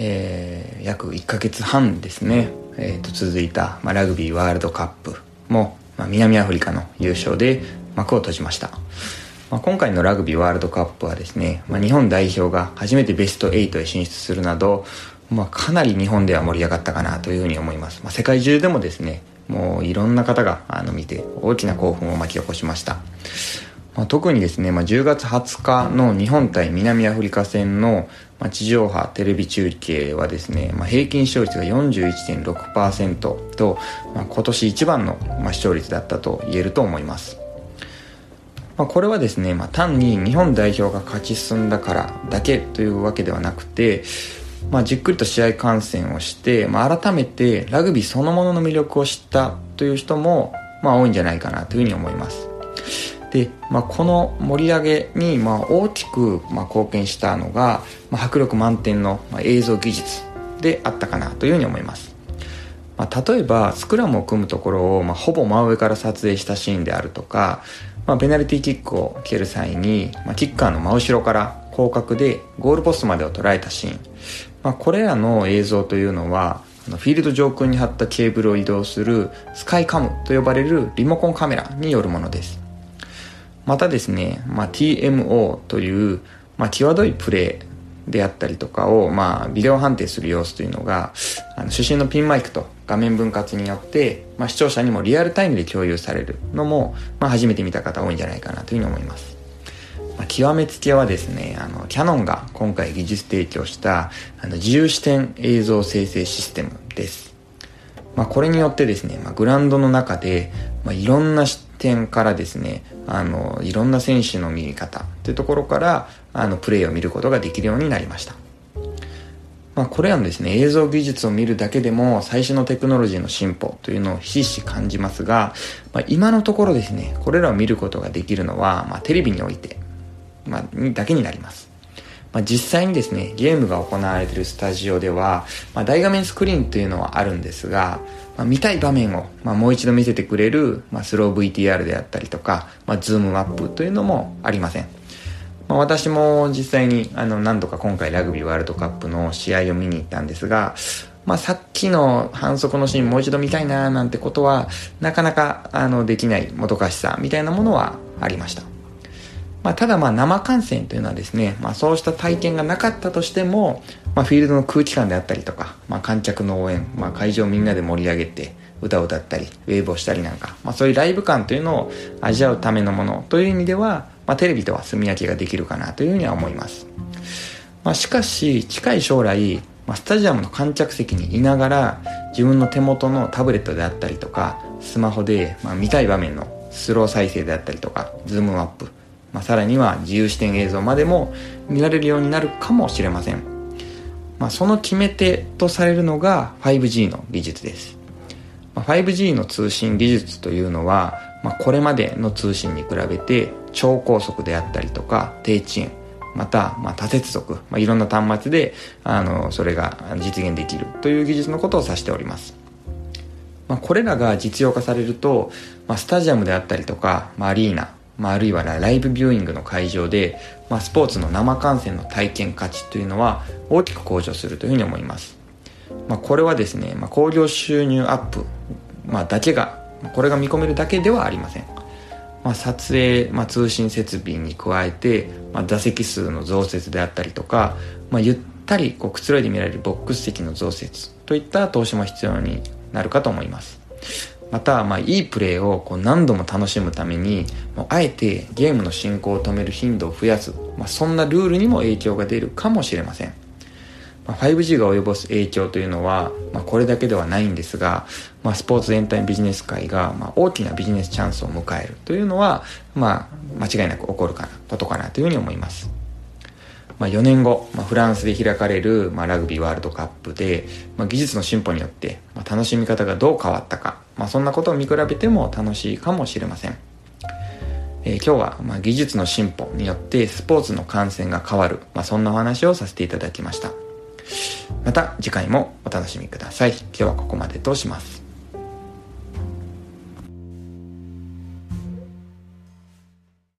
えー、約1ヶ月半ですね、えー、と続いた、まあ、ラグビーワールドカップも、まあ、南アフリカの優勝で幕を閉じました、まあ、今回のラグビーワールドカップはですね、まあ、日本代表が初めてベスト8へ進出するなど、まあ、かなり日本では盛り上がったかなというふうに思います、まあ、世界中でもですねもういろんな方があの見て大きな興奮を巻き起こしました、まあ、特にですね、まあ、10月20日の日本対南アフリカ戦の、ま、地上波テレビ中継はですね、まあ、平均視聴率が41.6%と、まあ、今年一番の、ま、視聴率だったと言えると思います。ま、これはですね、まあ、単に日本代表が勝ち進んだからだけというわけではなくて、まあ、じっくりと試合観戦をして、まあ、改めてラグビーそのものの魅力を知ったという人も、まあ、多いんじゃないかなというふうに思います。で、まあ、この盛り上げに、まあ、大きく、まあ、貢献したのが、まあ、迫力満点の、映像技術であったかなというふうに思います。まあ、例えばスクラムを組むところを、まあ、ほぼ真上から撮影したシーンであるとか、まあ、ペナルティーキックを蹴る際に、まあ、キッカーの真後ろから広角でゴールポストまでを捉えたシーン、まあ、これらの映像というのはフィールド上空に貼ったケーブルを移動するスカイカムと呼ばれるリモコンカメラによるものです。またですね、まあ、TMO という、まあ、際どいプレーであったりとかを、まあ、ビデオ判定する様子というのがあの主審のピンマイクと画面分割によって、まあ、視聴者にもリアルタイムで共有されるのも、まあ、初めて見た方多いんじゃないかなというふうに思いますまあ、極めつけはですね、あの、キャノンが今回技術提供したあの自由視点映像生成システムです。まあ、これによってですね、まあ、グラウンドの中で、まあ、いろんな視点からですね、あの、いろんな選手の見方というところから、あの、プレーを見ることができるようになりました。まあ、これらのですね、映像技術を見るだけでも最新のテクノロジーの進歩というのをひしひし感じますが、まあ、今のところですね、これらを見ることができるのは、まあ、テレビにおいて、まあ、だけになります。まあ、実際にですね、ゲームが行われているスタジオでは、まあ、大画面スクリーンというのはあるんですが、まあ、見たい場面を、まあ、もう一度見せてくれる、まあ、スロー VTR であったりとか、まあ、ズームアップというのもありません。まあ、私も実際にあの何度か今回ラグビーワールドカップの試合を見に行ったんですが、まあ、さっきの反則のシーンもう一度見たいななんてことはなかなかあのできないもどかしさみたいなものはありました。まあ、ただまあ生観戦というのはですね、まあ、そうした体験がなかったとしても、まあ、フィールドの空気感であったりとか、まあ、観客の応援、まあ、会場をみんなで盛り上げて歌を歌ったりウェーブをしたりなんか、まあ、そういうライブ感というのを味わうためのものという意味では、まあ、テレビとは住み分けができるかなというふうには思います、まあ、しかし近い将来、まあ、スタジアムの観客席にいながら自分の手元のタブレットであったりとかスマホで、まあ、見たい場面のスロー再生であったりとかズームアップまあ、さらには自由視点映像までも見られるようになるかもしれません、まあ、その決め手とされるのが 5G の技術です、まあ、5G の通信技術というのは、まあ、これまでの通信に比べて超高速であったりとか低遅延また、まあ、多接続、まあ、いろんな端末であのそれが実現できるという技術のことを指しております。まあ、これらが実用化されると、まあ、スタジアムであったりとか、まあ、アリーナ、まあ、あるいはライブビューイングの会場で、まあ、スポーツの生観戦の体験価値というのは大きく向上するというふうに思います。まあ、これはですね、まあ、興行収入アップ、まあ、だけが、これが見込めるだけではありません。まあ、撮影、まあ、通信設備に加えて、まあ、座席数の増設であったりとか、まあ、ゆったりこうくつろいで見られるボックス席の増設といった投資も必要になるかと思います。また、まあ、いいプレーをこう何度も楽しむためにもうあえてゲームの進行を止める頻度を増やす、まあ、そんなルールにも影響が出るかもしれません、まあ、5G が及ぼす影響というのは、まあ、これだけではないんですが、まあ、スポーツ全体ビジネス界が、まあ、大きなビジネスチャンスを迎えるというのは、まあ、間違いなく起こるかなことかなというふうに思います。まあ、4年後、まあ、フランスで開かれる、まあ、ラグビーワールドカップで、まあ、技術の進歩によって、まあ、楽しみ方がどう変わったか、まあ、そんなことを見比べても楽しいかもしれません、えー、今日は、ま、技術の進歩によってスポーツの観戦が変わる、まあ、そんなお話をさせていただきました。また次回もお楽しみください。今日はここまでとします。